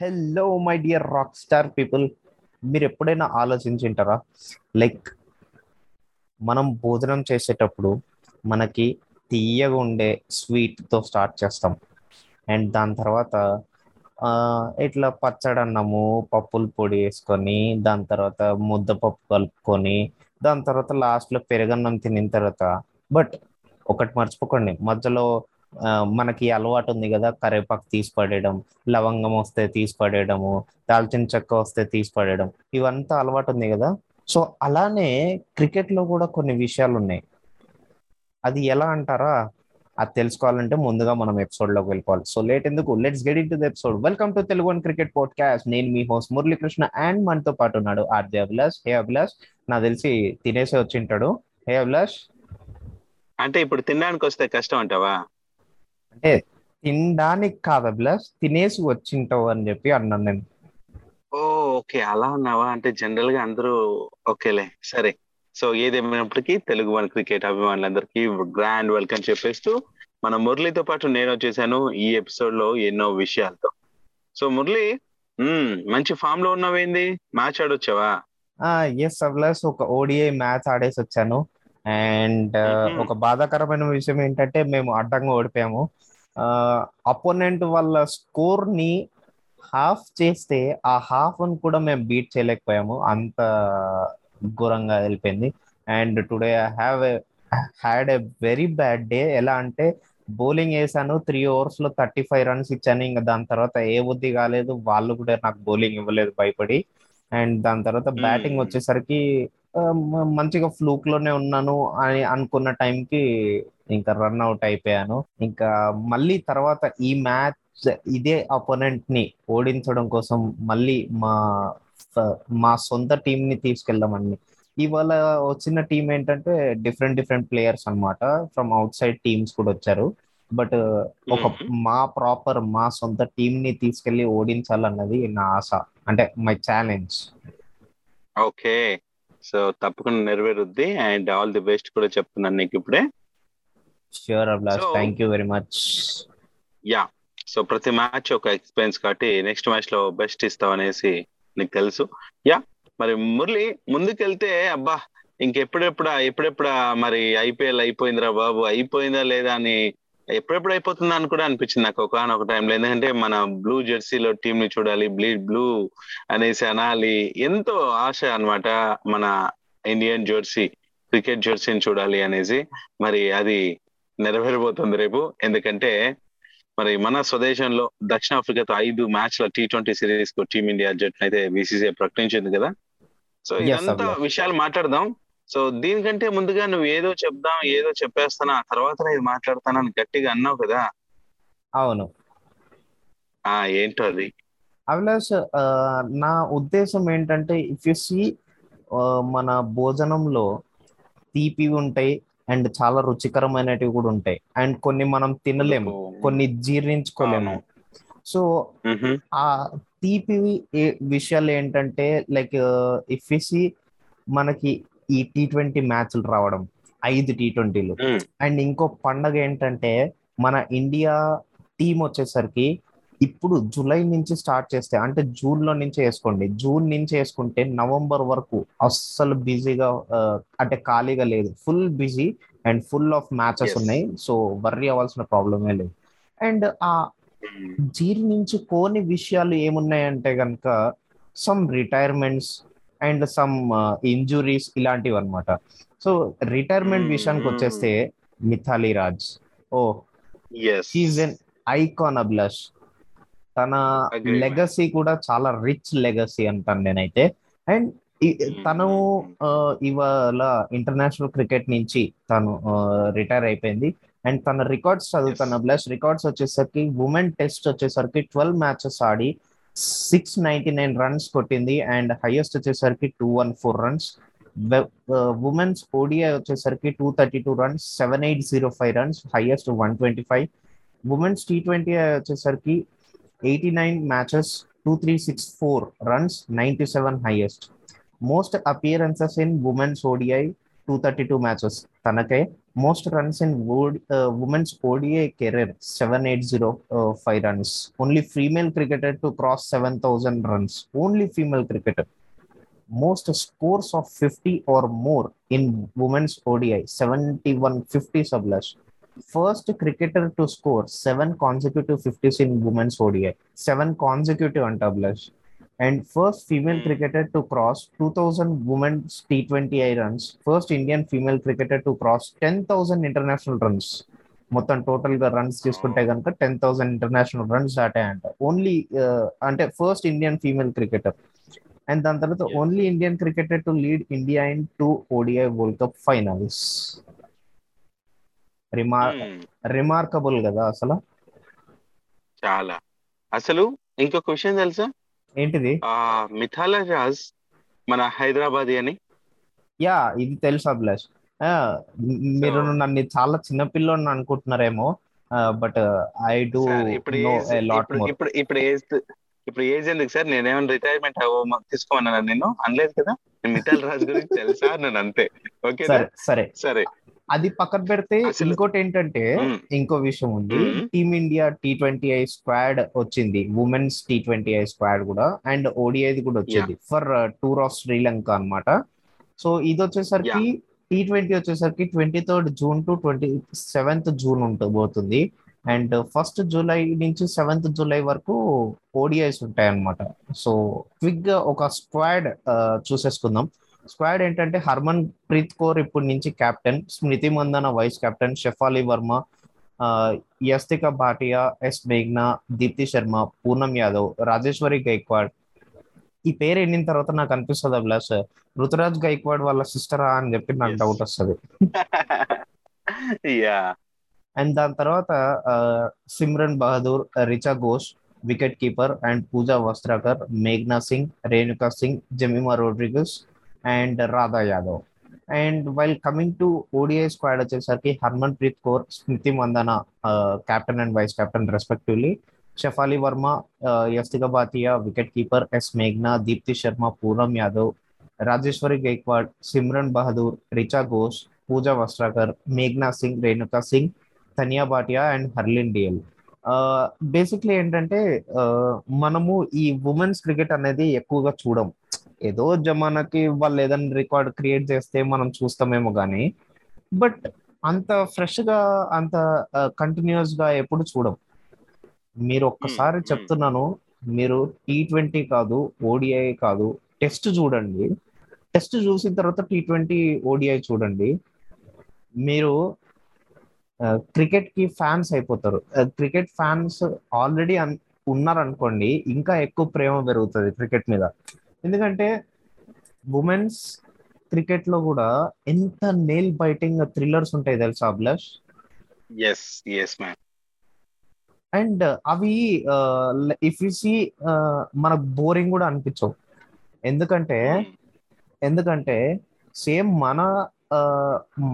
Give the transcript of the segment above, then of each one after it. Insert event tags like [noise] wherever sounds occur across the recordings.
Hello my dear rock star people మీరు ఎప్పుడైనా ఆలోచించుంటారా like మనం భోజనం చేసేటప్పుడు మనకి తీయగా ఉండే స్వీట్తో స్టార్ట్ చేస్తాం. అండ్ దాని తర్వాత ఇట్లా పచ్చడి అన్నము పప్పుల పొడి వేసుకొని దాని తర్వాత ముద్దపప్పు కలుపుకొని దాని తర్వాత లాస్ట్లో పెరుగన్నం తినిన తర్వాత బట్ ఒకటి మర్చిపోకండి మధ్యలో మనకి అలవాటు ఉంది కదా కరివేపాకు తీసి పడేయడం లవంగం వస్తే తీసి పడేయడము దాల్చిన చెక్క వస్తే తీసి పడేయడం ఇవంతా అలవాటు ఉంది కదా. సో అలానే క్రికెట్లో కూడా కొన్ని విషయాలు ఉన్నాయి. అది ఎలా అంటారా? అది తెలుసుకోవాలంటే ముందుగా మనం ఎపిసోడ్లోకి వెళ్ళిపోవాలి. సో లేట్ ఎందుకు? Let's get into the episode welcome to Telugu and cricket podcast నేను మీ హోస్ట్ మురళీకృష్ణ అండ్ మనతో పాటు ఉన్నాడు ఆర్జే అభిలాష్. హే అభిలాష్ నాకు తెలిసి తినేసి వచ్చింటాడు హే అభిలాష్. అంటే ఇప్పుడు తినడానికి వస్తే కష్టం అంటావా? అంటే తినడానికి కాదు అభిలాష్ తినేసి వచ్చింటావు అని చెప్పి అన్నాను నేను. Oh okay. అలా ఉన్నావా అంటే జనరల్గా అందరూ ఓకేలే సరే. సో ఏదేమైనప్పటికీ తెలుగు వన్ క్రికెట్ అభిమానులందరికీ గ్రాండ్ వెల్కమ్ చెప్పేస్తూ మన మురళితో పాటు నేను వచ్చేసాను ఈ ఎపిసోడ్లో ఎన్నో విషయాలతో. సో మురళి మంచి ఫామ్లో ఉన్నావేంది? మ్యాచ్ ఆడొచ్చావా? ఎస్ అభిలాష్ ఒక ఓడిఐ మ్యాచ్ ఆడేసి వచ్చాను అండ్. ఒక బాధాకరమైన విషయం ఏంటంటే మేము అడ్డంగా ఓడిపోయాము. అపోనెంట్ వాళ్ళ స్కోర్ని హాఫ్ చేస్తే ఆ హాఫ్ని కూడా మేము బీట్ చేయలేకపోయాము. అంత ఘోరంగా వెళ్ళిపోయింది. And today I have had a very bad day. ఎలా అంటే బౌలింగ్ వేసాను త్రీ ఓవర్స్లో థర్టీ ఫైవ్ రన్స్ ఇచ్చాను. ఇంకా దాని తర్వాత ఏ బుద్ధి కాలేదు. వాళ్ళు కూడా నాకు బౌలింగ్ ఇవ్వలేదు భయపడి. అండ్ దాని తర్వాత బ్యాటింగ్. వచ్చేసరికి మంచిగా ఫ్లూక్లోనే ఉన్నాను అని అనుకున్న టైంకి ఇంకా రన్ అవుట్ అయిపోయాను. ఇంకా మళ్ళీ తర్వాత ఈ మ్యాచ్ ఇదే అపోనెంట్ని ఓడించడం కోసం మళ్ళీ మా మా సొంత టీం ని తీసుకెళ్దామని. ఇవాళ వచ్చిన టీం ఏంటంటే డిఫరెంట్ డిఫరెంట్ ప్లేయర్స్ అన్నమాట. ఫ్రమ్ అవుట్ సైడ్ టీమ్స్ కూడా వచ్చారు. బట్ ఒక. మా ప్రాపర్ మా సొంత టీం ని తీసుకెళ్ళి ఓడించాలన్నది నా ఆశ. అంటే మై ఛాలెంజ్. ఓకే. సో తప్పకుండా నెరవేరుద్ది అండ్ ఆల్ ది బెస్ట్ కూడా చెప్తున్నాను నీకు ఇప్పుడే. Sure So- thank you very much yeah so ప్రతి మ్యాచ్ ఒక ఎక్స్పీరియన్స్ కాబట్టి నెక్స్ట్ మ్యాచ్లో బెస్ట్ ఇస్తావు అనేసి నీకు తెలుసు. యా మరి మురళి ముందుకెళ్తే అబ్బా ఇంకెప్పుడెప్పుడా ఎప్పుడెప్పుడా మరి ఐపీఎల్ అయిపోయిందిరా బాబు అయిపోయిందా లేదా అని ఎప్పుడెప్పుడు అయిపోతుందా అని కూడా అనిపించింది నాకు ఒక ఒక టైంలో ఎందుకంటే మన బ్లూ జెర్సీలో టీం ని చూడాలి బ్లీ బ్లూ అనేసి అనాలి ఎంతో ఆశ అన్నమాట మన ఇండియన్ జెర్సీ క్రికెట్ జెర్సీని చూడాలి అనేసి. మరి అది నెరవేరబోతుంది రేపు. ఎందుకంటే మరి మన స్వదేశంలో దక్షిణాఫ్రికాతో ఐదు మ్యాచ్ల టీ ట్వంటీ సిరీస్కు టీమిండియా జట్టు అయితే బీసీసీఐ ప్రకటించింది కదా. సో ఇదంతా. విషయాలు మాట్లాడదాం. సో దీనికంటే ముందుగా నువ్వు ఏదో చెప్దాం ఏదో చెప్పేస్తాను ఆ తర్వాత నేను మాట్లాడతానని గట్టిగా అన్నావు కదా? అవును. ఆ ఏంటో అది? అభిలాష్ ఆ, నా ఉద్దేశం ఏంటంటే ఇఫ్ యు సీ మన భోజనంలో తీపి ఉంటాయి అండ్ చాలా రుచికరమైనటివి కూడా ఉంటాయి. అండ్ కొన్ని మనం తినలేము కొన్ని జీర్ణించుకోలేము. సో. ఆ తీపి విషయాలు ఏంటంటే లైక్ ఇఫ్ యు సీ మనకి ఈ టీ ట్వంటీ మ్యాచ్లు రావడం ఐదు టీ ట్వంటీలు. అండ్ ఇంకో పండగ ఏంటంటే మన ఇండియా టీం వచ్చేసరికి ఇప్పుడు జూలై నుంచి స్టార్ట్ చేస్తే అంటే జూన్లో నుంచి వేసుకోండి జూన్ నుంచి వేసుకుంటే నవంబర్ వరకు అస్సలు బిజీగా అంటే ఖాళీగా లేదు full busy and full of matches. ఉన్నాయి సో వర్రీ అవ్వాల్సిన ప్రాబ్లమే లేదు అండ్ ఆ మ్. జీర్ణించుకోని విషయాలు ఏమున్నాయంటే కనుక some retirements and some injuries ఇలాంటివి అన్నమాట సో రిటైర్మెంట్. విషయానికి వచ్చేస్తే Mithali Raj. Oh an icon Abhilash తన. లెగసీ కూడా చాలా రిచ్ లెగసీ అంటాను నేనైతే. అండ్ తను ఇవాళ ఇంటర్నేషనల్ క్రికెట్ నుంచి తను రిటైర్ అయిపోయింది. అండ్ తన రికార్డ్స్ చదువుతాను. అభిలాష్ రికార్డ్స్ వచ్చేసరికి ఉమెన్ టెస్ట్ వచ్చేసరికి ట్వెల్వ్ మ్యాచెస్ ఆడి సిక్స్ నైన్టీ నైన్ రన్స్ కొట్టింది. అండ్ హైయెస్ట్ వచ్చేసరికి two one four runs women's ODI వచ్చేసరికి two thirty two runs seven eight zero five runs highest one twenty five women's T twenty వచ్చేసరికి eighty nine matches two three six four runs ninety seven highest most appearances in women's ODI 232 matches. Tanakay most runs in wood, uh, women's ODI career 7805 uh, runs. Only female cricketer to cross 7,000 runs. Only female cricketer. Most scores of 50 or more in women's ODI 7150 sublash. First cricketer to score seven consecutive 50s in women's ODI. Seven consecutive and tablash. And first female cricketer to cross 2000 women's T20I runs, first Indian female cricketer to cross 10,000 international runs. మొత్తం టోటల్గా runs తీసుకుంటే కనుక ten thousand international runs దాటాయంట. Only అంటే first Indian female cricketer and దాని తర్వాత. Only Indian cricketer to lead India in two ODI World Cup finals రిమార్. Remarkable కదా అసలు. చాలా. అసలు ఇంకొక విషయం తెలుసా? ఏంటిది? మిథాల రాజ్ మన హైదరాబాదీ అని. యా ఇది తెలుసు అభిలాష్. మీరు నన్ను చాలా చిన్న పిల్లోని అనుకుంటున్నారేమో. బట్ ఐ డూ ఇప్పుడు ఇప్పుడు ఏజ్ ఇప్పుడు ఏజ్ ఎందుకు సార్? నేనేమైనా రిటైర్మెంట్ తీసుకోమన్నాను నేను అనలేదు కదా? మిథాల్ రాజ్ గురించి తెలుసా? నేను అంతే. ఓకే సరే. సరే. అది పక్కన పెడితే ఇంకోటి ఏంటంటే. ఇంకో విషయం ఉంది. Team India T twenty I squad వచ్చింది. Women's T twenty I squad కూడా అండ్ ఓడిఐది కూడా వచ్చింది ఫర్ టూర్ ఆఫ్ శ్రీలంక అన్నమాట. సో ఇది వచ్చేసరికి టీ ట్వంటీ వచ్చేసరికి twenty third June to twenty seventh June ఉంటబోతుంది and first July నుంచి సెవెంత్ జూలై వరకు ఓడిఐస్ ఉంటాయి అన్నమాట సో క్విక్గా ఒక స్క్వాడ్ చూసేసుకుందాం. స్క్వాడ్ ఏంటంటే హర్మన్ ప్రీత్ కౌర్ ఇప్పటి నుంచి captain Smriti Mandhana vice captain Shafali Verma Yastika Bhatia S మేఘ్నా Deepti Sharma Poonam Yadav Rajeshwari Gayakwad. ఈ పేరు ఎన్నిన తర్వాత నాకు అనిపిస్తుంది అభిలాష్ ఋతురాజ్ గైక్వాడ్ వాళ్ళ సిస్టరా అని చెప్పి నాకు. డౌట్ వస్తుంది. అండ్ దాని తర్వాత Simran Bahadur Richa Ghosh wicket keeper and Pooja Vastrakar మేఘ్నా Singh Renuka Singh Jemimah Rodrigues and Radha Yadav and while coming to ODI squad వచ్చేసరికి Harmanpreet Kaur Smriti Mandanna captain and vice captain respectively Shafali Varma Yastika Bhatia wicket keeper S మేఘ్నా దీప్తి శర్మ పూరం యాదవ్ రాజేశ్వరి గైక్వాడ్ సిమ్రన్ బహదూర్ రిచా ఘోష్ పూజా వస్త్రాకర్ మేఘ్నా Singh Renuka Singh Tanya Bhatia and Harleen dial basically ఏంటంటే మనము ఈ ఉమెన్స్ క్రికెట్ అనేది ఎక్కువగా చూడం. ఏదో జమానాకి వాళ్ళు ఏదైనా రికార్డ్ క్రియేట్ చేస్తే మనం చూస్తామేమో కానీ బట్ అంత ఫ్రెష్గా అంత కంటిన్యూస్గా ఎప్పుడు చూడం. మీరు ఒక్కసారి. చెప్తున్నాను మీరు టీ ట్వంటీ కాదు ఓడిఐ కాదు టెస్ట్ చూడండి. టెస్ట్ చూసిన తర్వాత టీ ట్వంటీ ఓడిఐ చూడండి. మీరు క్రికెట్కి ఫ్యాన్స్ అయిపోతారు. క్రికెట్ ఫ్యాన్స్ ఆల్రెడీ ఉన్నారనుకోండి ఇంకా ఎక్కువ ప్రేమ పెరుగుతుంది క్రికెట్ మీద. ఎందుకంటే ఉమెన్స్ క్రికెట్లో కూడా ఎంత నేల్ బైటింగ్ థ్రిల్లర్స్ ఉంటాయి తెలుసా Abhilash? Yes yes ma'am and అవి ఇఫ్ యు సి మనకు బోరింగ్ కూడా అనిపించవు. ఎందుకంటే ఎందుకంటే సేమ్ మన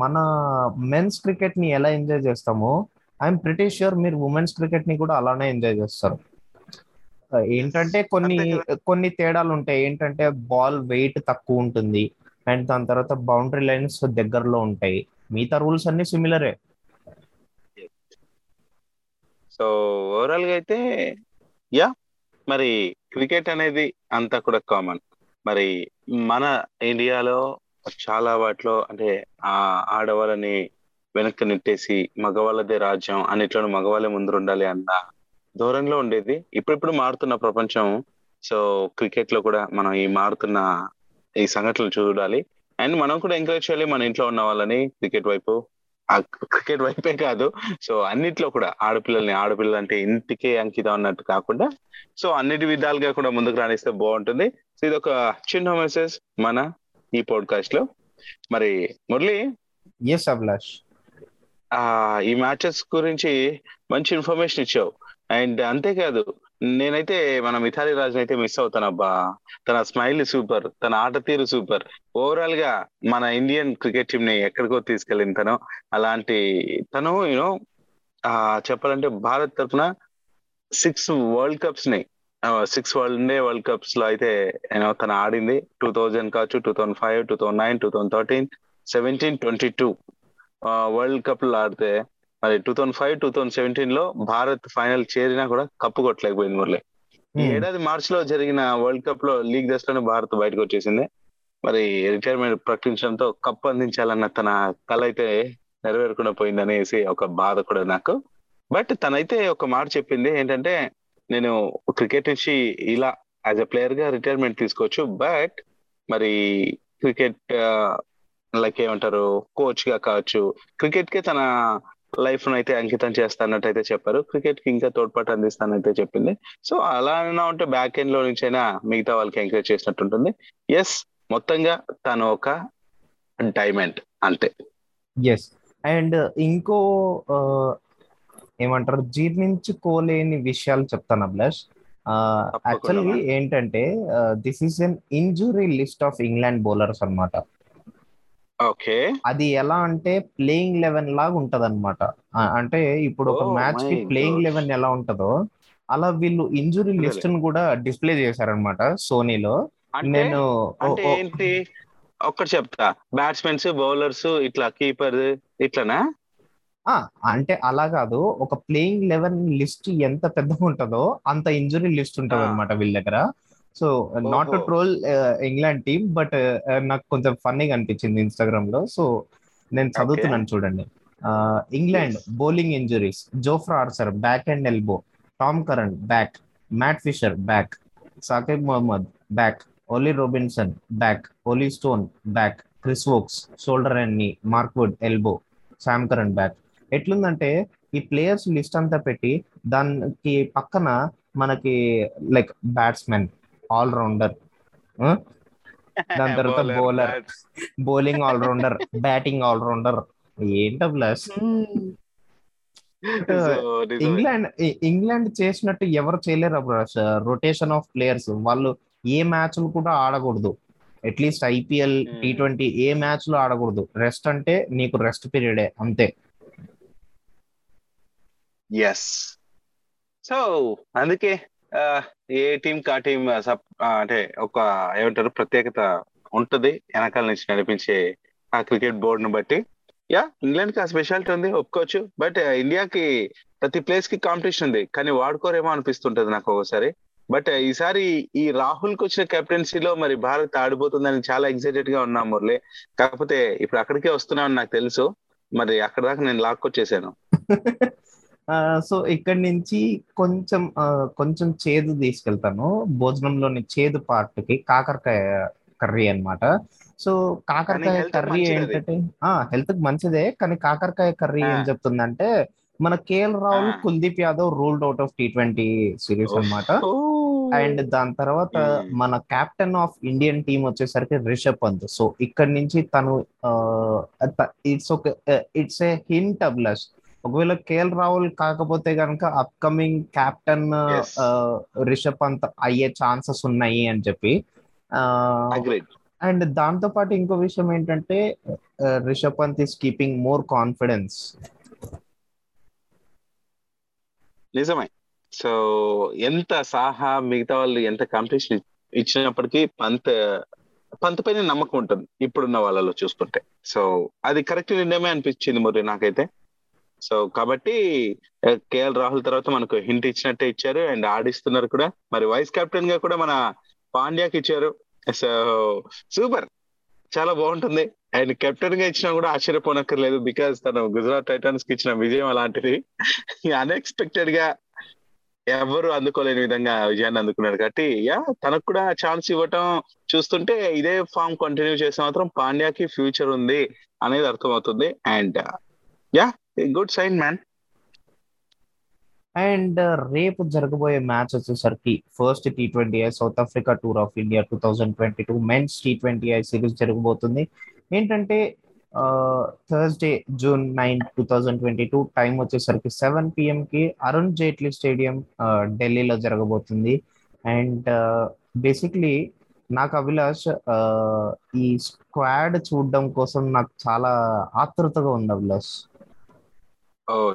మన మెన్స్ క్రికెట్ని ఎలా ఎంజాయ్ చేస్తామో ఐఎమ్ ప్రిటీ ష్యూర్ మీరు ఉమెన్స్ క్రికెట్ని కూడా అలానే ఎంజాయ్ చేస్తారు. ఏంటంటే కొన్ని కొన్ని తేడాలు ఉంటాయి ఏంటంటే బాల్ వెయిట్ తక్కువ ఉంటుంది అండ్ దాని తర్వాత బౌండరీ లైన్స్ దగ్గరలో ఉంటాయి. మిగతా రూల్స్ అన్ని సిమిలరే. సో ఓవరాల్గా అయితే యా. మరి క్రికెట్ అనేది అంతా కూడా కామన్. మరి మన ఇండియాలో చాలా వాటిలో అంటే ఆ ఆడవాళ్ళని వెనక్కి నెట్టేసి మగవాళ్ళదే రాజ్యం అన్నిట్లోనూ మగవాళ్ళే ముందు ఉండాలి అన్న ధోరణిలో ఉండేది. ఇప్పుడిప్పుడు మారుతున్న ప్రపంచం. సో క్రికెట్లో కూడా మనం ఈ మారుతున్న ఈ సంఘటనలు చూడాలి. అండ్ మనం కూడా ఎంకరేజ్ చేయాలి మన ఇంట్లో ఉన్న వాళ్ళని క్రికెట్ వైపు. ఆ క్రికెట్ వైపే కాదు. సో అన్నిట్లో కూడా ఆడపిల్లల్ని ఆడపిల్లలు అంటే ఇంటికే అంకితం అన్నట్టు కాకుండా సో అన్నిటి విధాలుగా కూడా ముందుకు రాణిస్తే బాగుంటుంది. సో ఇది ఒక చిన్న మెసేజ్ మన ఈ పాడ్కాస్ట్లో మరి మురళి ఎస్ అభిలాష్ ఆ ఈ మ్యాచెస్ గురించి మంచి ఇన్ఫర్మేషన్ ఇచ్చావు. అండ్ అంతేకాదు నేనైతే మన మిథాలి రాజు అయితే మిస్ అవుతాను అబ్బా తన స్మైల్ సూపర్ తన ఆట తీరు సూపర్. ఓవరాల్గా మన ఇండియన్ క్రికెట్ టీం ని ఎక్కడికో తీసుకెళ్ళింది తను అలాంటి తను యూనో ఆ చెప్పాలంటే భారత్ తరఫున సిక్స్ వరల్డ్ కప్స్ని సిక్స్ వరల్డ్ డే వరల్డ్ కప్స్లో అయితే యూనో తను ఆడింది. టూ థౌజండ్ కావచ్చు two thousand five two thousand nine two thousand thirteen seventeen twenty two world కప్లో ఆడితే మరి two thousand five two thousand సెవెంటీన్లో భారత్ ఫైనల్ చేరినా కూడా కప్పు కొట్టలేకపోయింది మురళి. ఈ Hmm. ఏడాది మార్చ్లో జరిగిన వరల్డ్ కప్లో లీగ్ దశలోనే భారత్ బయటకు వచ్చేసింది. మరి రిటైర్మెంట్ ప్రకటించడంతో కప్ అందించాలన్న తన కళ అయితే నెరవేరకుండా పోయిందనేసి ఒక బాధ కూడా నాకు. బట్ తనైతే ఒక మాట చెప్పింది ఏంటంటే నేను క్రికెట్ నుంచి ఇలా యాజ్ ఎ ప్లేయర్గా రిటైర్మెంట్ తీసుకోవచ్చు బట్ మరి క్రికెట్ లైక్ ఏమంటారు కోచ్గా కావచ్చు క్రికెట్ కే తన లైఫ్ అయితే అంకితం చేస్తానట్టు అయితే చెప్పారు. క్రికెట్కి ఇంకా తోడ్పాటు అందిస్తానైతే చెప్పింది. సో అలా అయినా ఉంటే బ్యాక్ ఎండ్లో నుంచి అయినా మిగతా వాళ్ళకి ఎంకరేజ్ చేసినట్టు ఉంటుంది ఎస్ మొత్తంగా తను ఒక డైమండ్ అంతే. ఎస్ అండ్ ఇంకో ఆ, ఏమంటారు? జీర్ణించుకోలేని విషయాలు చెప్తాను అభిలాష్. Actually man. ఏంటంటే this is an injury list of England bowlers అన్నమాట. ఓకే. అది ఎలా అంటే ప్లేయింగ్ లెవెన్ లాగా ఉంటది అనమాట అంటే ఇప్పుడు ఒక మ్యాచ్కి ప్లేయింగ్. లెవెన్ ఎలా ఉంటదో అలా వీళ్ళు ఇంజురీ? లిస్ట్ను కూడా డిస్ప్లే చేశారనమాట సోనీలో నేను ఏంటి? ఒక్కటి చెప్తా. బ్యాట్స్మెన్స్ బౌలర్స్ ఇట్లా కీపర్ ఇట్లానా? ఆ, అంటే అలా కాదు. ఒక ప్లేయింగ్ లెవెన్ లిస్ట్ ఎంత పెద్దగా ఉంటుందో అంత ఇంజురీ లిస్ట్ ఉంటది. అనమాట వీళ్ళ దగ్గర. So not to. Troll England team but నాకు కొంచెం ఫన్నీగా అనిపించింది ఇన్స్టాగ్రామ్లో సో నేను చదువుతున్నాను చూడండి. England. Bowling injuries Jofra Archer back and elbow Tom Curran back Matt Fisher back Saqib Mahmood back Ollie Robinson back Ollie Stone back Chris Woakes shoulder and knee Mark Wood elbow Sam Curran back ఎట్లుందంటే ఈ players list అంతా పెట్టి దానికి పక్కన మనకి like batsmen all rounder దాని తర్వాత bowler. Bowling all rounder batting all rounder ఏంటో ప్లస్ ఇంగ్లాండ్ ఇంగ్లాండ్ చేసినట్టు ఎవరు చేయలేరు రొటేషన్ ఆఫ్ ప్లేయర్స్ వాళ్ళు ఏ మ్యాచ్లు కూడా ఆడకూడదు. At least IPL Hmm. T twenty ఏ మ్యాచ్లో ఆడకూడదు. రెస్ట్ అంటే నీకు రెస్ట్ పీరియడే అంతే. ఎస్ సో అందుకే ఏ టీం కా టీం అంటే ఒక ఏమంటారు ప్రత్యేకత ఉంటది వెనకాల నుంచి నడిపించే ఆ క్రికెట్ బోర్డు ను బట్టి. యా ఇంగ్లాండ్కి ఆ స్పెషాలిటీ ఉంది ఒప్పుకోవచ్చు. బట్ ఇండియాకి ప్రతి ప్లేస్కి కాంపిటీషన్ ఉంది. కానీ వాడుకోరేమో అనిపిస్తుంటది నాకు ఒకసారి. బట్ ఈసారి ఈ రాహుల్కు వచ్చిన కెప్టెన్సీలో మరి భారత్ ఆడిపోతుందని చాలా ఎక్సైటెడ్గా ఉన్నాం మురళి. కాకపోతే ఇప్పుడు అక్కడికే వస్తున్నామని నాకు తెలుసు. మరి అక్కడ దాకా నేను లాక్కొచ్చేసాను. [laughs] సో ఇక్కడ నుంచి కొంచెం కొంచెం చేదు తీసుకెళ్తాను భోజనంలోని చేదు part కి కాకరకాయ కర్రీ అన్నమాట సో కాకరకాయ కర్రీ. ఏంటంటే ఆ హెల్త్కి మంచిదే కానీ కాకరకాయ కర్రీ. ఏం చెప్తుందంటే మన KL Rahul. Kuldeep Yadav ruled out of T twenty series అన్నమాట అండ్ దాని తర్వాత. మన కెప్టెన్ ఆఫ్ ఇండియన్ టీం వచ్చేసరికి రిషబ్ పంత్ సో ఇక్కడ నుంచి తను ఇట్స్ ఒక ఇట్స్ ఏ హింట్ అబ్లస్ ఒకవేళ కేఎల్ రాహుల్ కాకపోతే కనుక అప్కమింగ్ కెప్టెన్. రిషబ్ పంత్ అయ్యే ఛాన్సెస్ ఉన్నాయి అని చెప్పి. అండ్ దాంతో పాటు ఇంకో విషయం ఏంటంటే Rishabh Pant is keeping more confidence నిజమే. సో ఎంత సాహా మిగతా వాళ్ళు ఎంత కాంపిటీషన్ ఇచ్చినప్పటికీ పంత్ పంత్ పైన నమ్మకం ఉంటుంది ఇప్పుడున్న వాళ్ళలో చూసుకుంటే. సో అది కరెక్ట్ నిర్ణయమే అనిపించింది మరి నాకైతే. సో కాబట్టి కేఎల్ రాహుల్ తర్వాత మనకు హింట్ ఇచ్చినట్టే ఇచ్చారు అండ్ ఆడిస్తున్నారు కూడా. మరి వైస్ కెప్టెన్గా కూడా మన పాండ్యాకి ఇచ్చారు. So super. చాలా బాగుంటుంది. అండ్ కెప్టెన్గా ఇచ్చినా కూడా ఆశ్చర్యపోనక్కర్లేదు బికాస్ తను గుజరాత్ టైటన్స్కి ఇచ్చిన విజయం అలాంటిది. అన్ఎక్స్పెక్టెడ్గా ఎవరు అందుకోలేని విధంగా విజయాన్ని అందుకున్నాడు కాబట్టి యా తనకు కూడా ఛాన్స్ ఇవ్వటం చూస్తుంటే ఇదే ఫామ్ కంటిన్యూ చేస్తే మాత్రం పాండ్యాకి ఫ్యూచర్ ఉంది అనేది అర్థమవుతుంది. And yeah good sign man. And రేపు జరగబోయే మ్యాచ్ వచ్చేసరికి first T twenty I South Africa tour of India two thousand twenty two men's T twenty I series జరగబోతుంది. ఏంటంటే Thursday June nine two thousand twenty two time వచ్చేసరికి seven PM కి Arun Jaitley stadium ఢిల్లీలో జరగబోతుంది. And basically నాకు అభిలాష్ ఈ squad చూడడం కోసం నాకు చాలా ఆతృతగా ఉంది అభిలాష్.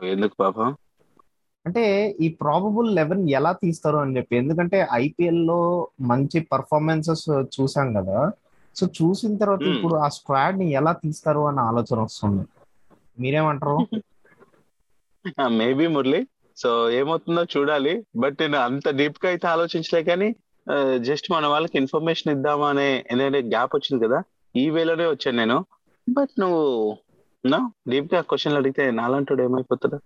ఎందుకు పాపం? అంటే ఈ ప్రాబబుల్ లెవెన్ ఎలా తీస్తారు అని చెప్పి. ఎందుకంటే ఐపీఎల్లో మంచి పర్ఫార్మెన్సెస్ చూసాం కదా. సో చూసిన తర్వాత. ఇప్పుడు ఆ స్క్వాడ్ని ఎలా తీస్తారు అన్న ఆలోచన వస్తుంది. మీరేమంటారు? మేబీ మురళి. సో ఏమవుతుందో చూడాలి. బట్ నేను అంత డీప్గా అయితే ఆలోచించలే కానీ జస్ట్ మన వాళ్ళకి ఇన్ఫర్మేషన్ ఇద్దామా అనే గ్యాప్ వచ్చింది కదా. ఈ వేలోనే వచ్చాను నేను. బట్ నువ్వు డీప్గా క్వశ్చన్లు అడిగితే నాలంటాడు ఏమైపోతాడు?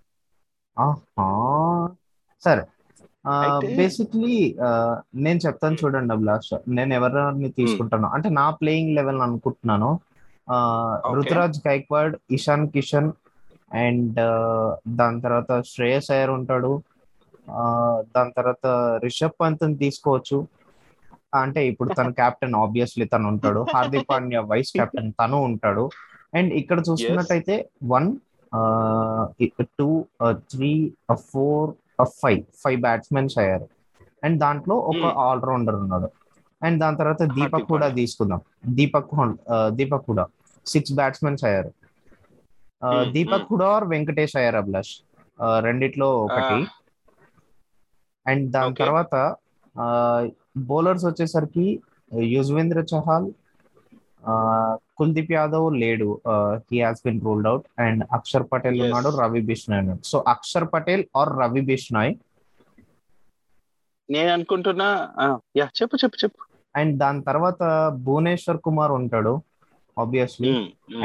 ఆహా. సరే. బేసిక్లీ నేను చెప్తాను చూడండి అభిలాష్. నేను ఎవరిని తీసుకుంటాను అంటే నా ప్లేయింగ్ లెవెల్ అనుకుంటున్నాను. రుతురాజ్ గైక్వాడ్ ఇషాన్ కిషన్ అండ్ దాని తర్వాత శ్రేయస్ అయ్యర్ ఉంటాడు. ఆ, దాని తర్వాత రిషబ్ పంత్ తీసుకోవచ్చు. అంటే ఇప్పుడు తన కెప్టెన్ ఆబ్వియస్లీ తను ఉంటాడు. హార్దిక్ పాండ్యా వైస్ కెప్టెన్ తను ఉంటాడు. అండ్ ఇక్కడ చూసుకున్నట్టయితే one two three four five five batsmens అయ్యారు అండ్ దాంట్లో ఒక Hmm. ఆల్రౌండర్ ఉన్నాడు అండ్ దాని తర్వాత దీపక్ కూడా. తీసుకుందాం దీపక్ దీపక్ కూడా సిక్స్ బ్యాట్స్మెన్స్ అయ్యారు Hmm, దీపక్ hmm. కూడా ఆర్ వెంకటేష్ అయ్యారు అభిలాష్ రెండిట్లో ఒకటి Ah. అండ్ దాని. తర్వాత బౌలర్స్ వచ్చేసరికి యుజ్వేంద్ర చహాల్ కుల్దీప్ యాదవ్ లేడు. He has been ruled out and Akshar Patel. ఉన్నాడు రవి బిష్నాయ్ ఉన్నాడు సో అక్షర్ పటేల్ ఆర్ రవి బిష్నాయ్ నేను అనుకుంటున్నా యా చెప్పు చెప్పు చెప్పు. అండ్ దాని తర్వాత భువనేశ్వర్ కుమార్ ఉంటాడు ఆబ్వియస్లీ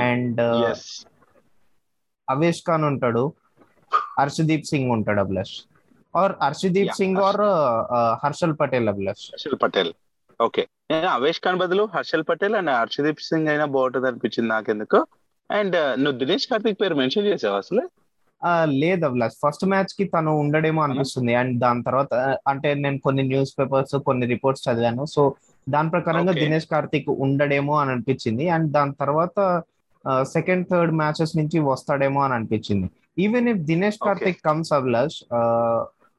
అండ్ అవేష్ ఖాన్ ఉంటాడు. హర్షదీప్ సింగ్ ఉంటాడు Abhilash or Harshdeep Singh or Harshal Patel Abhilash Harshal Patel okay నేను అవేష్ ఖాన్ బదులు హర్షల్ పటేల్ అండ్ హర్షదీప్ సింగ్ అయినా బాగుంటుంది అనిపించింది నాకెందుకు? అండ్ నువ్వు దినేష్ కార్తిక్ పేరు మెన్షన్ చేసావు అసలు? లేదు అభిలాష్. ఫస్ట్ మ్యాచ్కి తను ఉండడేమో అనిపిస్తుంది. అండ్ దాని తర్వాత అంటే నేను కొన్ని న్యూస్ పేపర్స్ కొన్ని రిపోర్ట్స్ చదివాను. సో దాని ప్రకారంగా. దినేష్ కార్తిక్ ఉండడేమో అని అనిపించింది. అండ్ దాని తర్వాత సెకండ్ థర్డ్ మ్యాచెస్ నుంచి వస్తాడేమో అని అనిపించింది. Even if Dinesh. Karthik comes Abhilash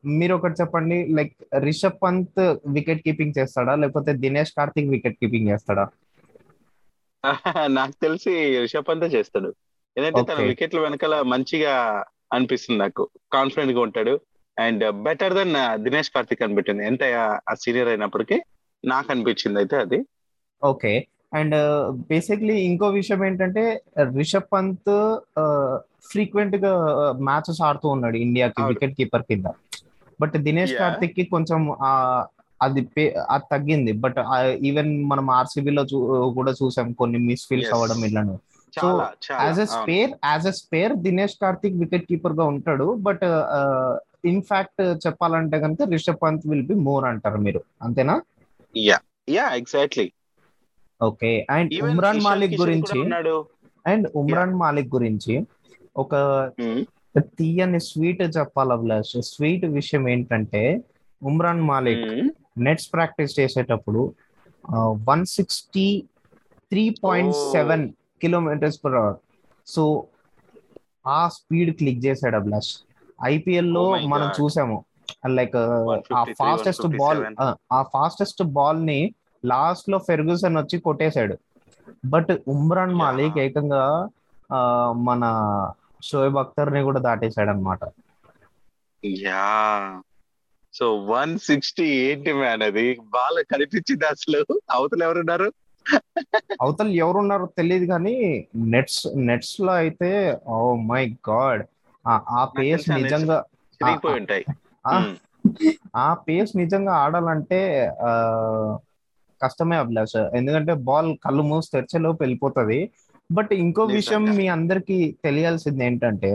మీరు ఒకటి చెప్పండి like Rishabh Pant wicket keeping చేస్తాడా? లేకపోతే దినేష్ కార్తిక్ వికెట్ కీపింగ్ చేస్తాడా? నాకు తెలిసి రిషబ్ పంతే చేస్తాడు. ఎందుకంటే తన. వికెట్ల వెనకాల మంచిగా అనిపిస్తుంది నాకు. కాన్ఫిడెంట్గా ఉంటాడు. And better then Dinesh Karthik అనిపించింది ఎంత ఆ సీనియర్ అయినప్పటికీ నాకు అనిపించింది అయితే అది. ఓకే అండ్ బేసిక్లీ ఇంకో విషయం ఏంటంటే రిషబ్ పంత్ ఫ్రీక్వెంట్గా మ్యాచెస్ ఆడుతూ ఉన్నాడు ఇండియాకి. వికెట్ కీపర్ కింద. బట్ దినేష్. కార్తిక్కి కొంచెం అది అది తగ్గింది. బట్ ఈవెన్ మనం ఆర్సీబీలో కూడా చూసాం కొన్ని మిస్ ఫీల్స్. అవ్వడం ఇలాను. చాలా as a. Spare as a spare Dinesh Karthik wicket కీపర్గా ఉంటాడు. బట్ ఇన్ ఫ్యాక్ట్ చెప్పాలంటే కనుక Rishabh Pant will be more అంటారు మీరు. అంతేనా? Yeah yeah exactly okay. And Umran Malik గురించి అండ్ ఉమ్రాన్ మాలిక్ గురించి ఒక Hmm. తీయని స్వీట్ చెప్పాలి అభిలాష్ స్వీట్ విషయం ఏంటంటే ఉమ్రాన్ మాలిక్. నెట్స్ ప్రాక్టీస్ చేసేటప్పుడు one sixty three point seven kilometers per hour so ఆ స్పీడ్ క్లిక్ చేశాడు అభిలాష్ ఐపీఎల్లో Oh మనం. చూసాము లైక్ ఆ 153, ఫాస్టెస్ట్ బాల్ 157. ఆ ఫాస్టెస్ట్ బాల్ని లాస్ట్లో ఫెర్గూసన్ వచ్చి కొట్టేశాడు బట్ ఉమ్రాన్. మాలిక్ ఏకంగా మన షోయబ్ అఖ్తర్ని కూడా దాటేశాడు అనమాట యా. సో వన్ సిక్స్టీ ఏంటి మ్యాన్ అది? బాగా కనిపించింది అసలు? అవతల ఎవరున్నారు? అవతల ఎవరున్నారో తెలియదు కానీ నెట్స్ నెట్స్లో అయితే ఓ మై గాడ్. ఆ పేస్ నిజంగా ఉంటాయి. ఆ, పేస్ నిజంగా ఆడాలంటే ఆ, కష్టమే అభిలాష్. ఎందుకంటే బాల్ కళ్ళు మూసి తెరిచేలోపు వెళ్ళిపోతుంది. బట్ ఇంకో విషయం. మీ అందరికి తెలియాల్సింది ఏంటంటే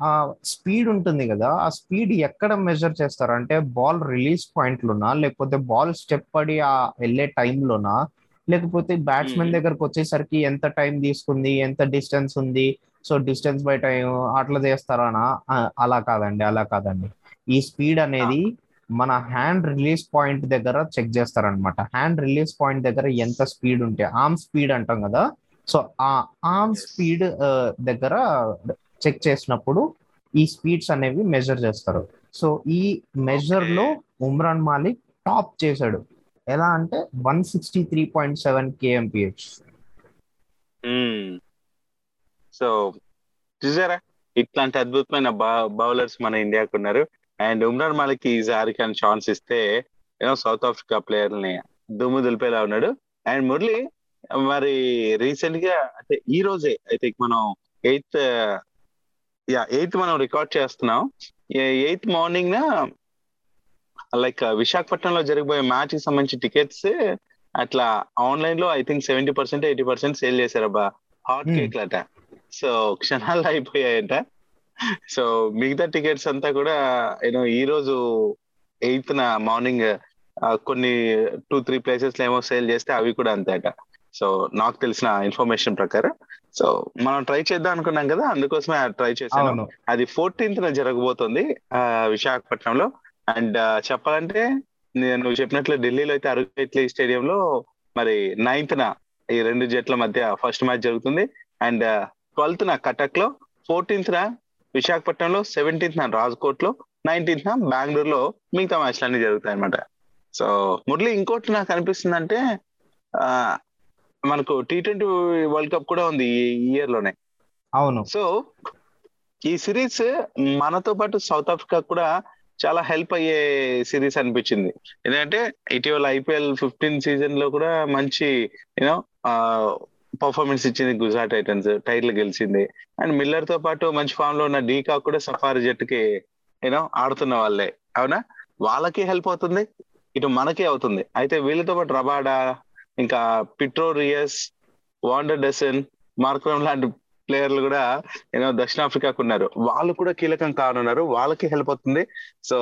ఆ స్పీడ్ ఉంటుంది కదా ఆ స్పీడ్ ఎక్కడ మెజర్ చేస్తారు? అంటే బాల్ రిలీజ్ పాయింట్ లోనా? లేకపోతే బాల్ స్టెప్ పడి ఆ వెళ్ళే టైంలోనా లేకపోతే బ్యాట్స్మెన్ Hmm. దగ్గరకు వచ్చేసరికి ఎంత టైం తీసుకుంది? ఎంత డిస్టెన్స్ ఉంది? సో డిస్టెన్స్ బై టైం అట్లా చేస్తారానా? అలా కాదండి అలా కాదండి. ఈ స్పీడ్ అనేది మన హ్యాండ్ రిలీజ్ పాయింట్ దగ్గర చెక్ చేస్తారనమాట హ్యాండ్ రిలీజ్ పాయింట్ దగ్గర ఎంత స్పీడ్ ఉంటే ఆర్మ్ స్పీడ్ అంటాం కదా సో ఆ ఆర్మ్. స్పీడ్ దగ్గర చెక్ చేసినప్పుడు ఈ స్పీడ్స్ అనేవి మెజర్ చేస్తారు. సో ఈ మెజర్లో ఉమ్రాన్ మాలిక్ టాప్ చేశాడు. ఎలా అంటే one sixty three point seven KMPH so చూసారా? ఇట్లాంటి అద్భుతమైన బౌలర్స్ మన ఇండియాకు ఉన్నారు. అండ్ ఉమ్రాన్ మాలిక్ ఈసారి కానీ ఛాన్స్ ఇస్తే సౌత్ ఆఫ్రికా ప్లేయర్ని దుమ్ము దులిపేలా ఉన్నాడు. అండ్ మురళి మరి రీసెంట్గా అంటే ఈ రోజే ఐ థింక్ మనం ఎయిత్ యా ఎయిత్ మనం రికార్డ్ చేస్తున్నాం. ఎయిత్ మార్నింగ్ నా లైక్ విశాఖపట్నంలో జరగబోయే మ్యాచ్కి సంబంధించి టికెట్స్ అట్లా ఆన్లైన్లో I think seventy percent eighty percent sale చేశారబ్బా hot Hmm. Cake లట సో క్షణాల్లో అయిపోయాయంట. సో మిగతా టికెట్స్ అంతా కూడా యూనో ఈ రోజు ఎయిత్ నా మార్నింగ్ కొన్ని టూ త్రీ ప్లేసెస్ ఏమో సేల్ చేస్తే అవి కూడా అంతేట సో నాకు తెలిసిన ఇన్ఫర్మేషన్ ప్రకారం. సో మనం ట్రై చేద్దాం అనుకున్నాం కదా అందుకోసమే ట్రై చేశాను. అవును. అది ఫోర్టీన్త్ జరగబోతుంది ఆ, విశాఖపట్నంలో. అండ్ చెప్పాలంటే నేను నువ్వు చెప్పినట్లు ఢిల్లీలో అయితే అరుణ్ స్టేడియంలో మరి నైన్త్ న ఈ రెండు జట్ల మధ్య ఫస్ట్ మ్యాచ్ జరుగుతుంది. అండ్ ట్వెల్త్ న కటక్లో ఫోర్టీన్త్ న విశాఖపట్నంలో సెవెంటీన్త్ న రాజ్కోట్లో నైన్టీన్త్ న బెంగళూరులో మిగతా మ్యాచ్లు అన్ని జరుగుతాయి అనమాట సో మురళి ఇంకోటి నాకు అనిపిస్తుంది అంటే ఆ, మనకు టీ ట్వంటీ వరల్డ్ కప్ కూడా ఉంది ఈ ఇయర్లోనే. అవును. సో ఈ సిరీస్ మనతో పాటు సౌత్ ఆఫ్రికా కూడా చాలా హెల్ప్ అయ్యే సిరీస్ అనిపించింది. ఎందుకంటే ఇటీవల ఐపీఎల్ ఫిఫ్టీన్ సీజన్లో కూడా మంచి యూనో పర్ఫార్మెన్స్ ఇచ్చింది గుజరాత్ టైటన్స్ టైటిల్ గెలిచింది. అండ్ మిల్లర్తో పాటు మంచి ఫామ్లో ఉన్న డీకా కూడా సఫారీ జట్టుకి యూనో ఆడుతున్న వాళ్ళే. అవునా? వాళ్ళకి హెల్ప్ అవుతుంది. ఇటు మనకి అవుతుంది. అయితే వీళ్ళతో పాటు రబాడా ఇంకా పిట్రో రియస్ వాండర్ డెసన్ మార్క్రమ్ లాంటి ప్లేయర్లు కూడా యూనో దక్షిణాఫ్రికాకు ఉన్నారు. వాళ్ళు కూడా కీలకం కానున్నారు. వాళ్ళకి హెల్ప్ అవుతుంది. సో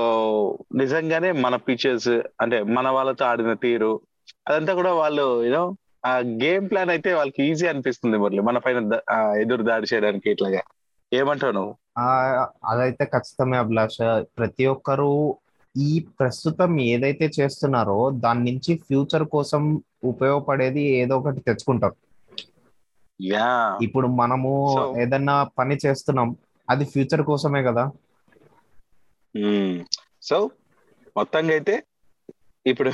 నిజంగానే మన పిక్చర్స్ అంటే మన వాళ్ళతో ఆడిన తీరు అదంతా కూడా వాళ్ళు యూనో ఆ గేమ్ ప్లాన్ అయితే వాళ్ళకి ఈజీ అనిపిస్తుంది మురళి మన పైన ఎదురు దాడి చేయడానికి ఇట్లాగా. ఏమంటావు నువ్వు? అదైతే ఖచ్చితమే అభిలాష. ప్రతి ఒక్కరూ ఈ ప్రస్తుతం ఏదైతే చేస్తున్నారో దాని నుంచి ఫ్యూచర్ కోసం ఉపయోగపడేది ఏదో ఒకటి తెచ్చుకుంటారు యా. ఇప్పుడు మనము ఏదన్నా పని చేస్తున్నాం అది ఫ్యూచర్ కోసమే కదా. సో మొత్తంగా అయితే ఇప్పుడు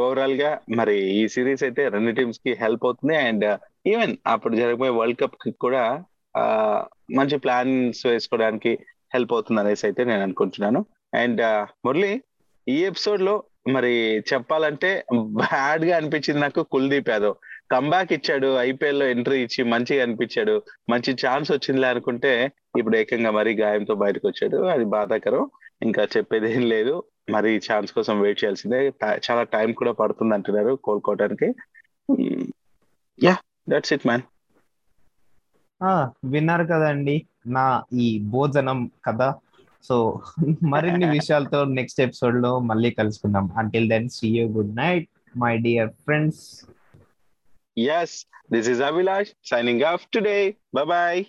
ఓవరాల్గా మరి ఈ సిరీస్ అయితే రెండు టీమ్స్కి హెల్ప్ అవుతుంది. అండ్ ఈవెన్ అప్పుడు జరగబోయే వరల్డ్ కప్కి కూడా మంచి ప్లాన్స్ వేసుకోవడానికి హెల్ప్ అవుతుంది అనేసి అయితే నేను అనుకుంటున్నాను. అండ్ మురళి ఈ ఎపిసోడ్లో మరి చెప్పాలంటే బ్యాడ్గా అనిపించింది నాకు కుల్దీప్ యాదవ్. కంబ్యాక్ ఇచ్చాడు ఐపీఎల్లో ఎంట్రీ ఇచ్చి మంచిగా అనిపించాడు మంచి ఛాన్స్ వచ్చిందిలే అనుకుంటే ఇప్పుడు ఏకంగా మరీ గాయంతో బయటకు వచ్చాడు అది బాధాకరం. ఇంకా చెప్పేది ఏం లేదు మరి ఛాన్స్ కోసం వెయిట్ చేయాల్సిందే. చాలా టైం కూడా పడుతుంది అంటున్నారు కోలుకోవడానికి yeah hmm. That's it man ఆ విన్నారు కదండి నా ఈ భోజనం కదా సో [laughs] మరిన్ని విషయాలతో నెక్స్ట్ ఎపిసోడ్లో మళ్ళీ కలుసుకుందాం. Until then see you good night my dear friends yes this is Abhilash signing off today bye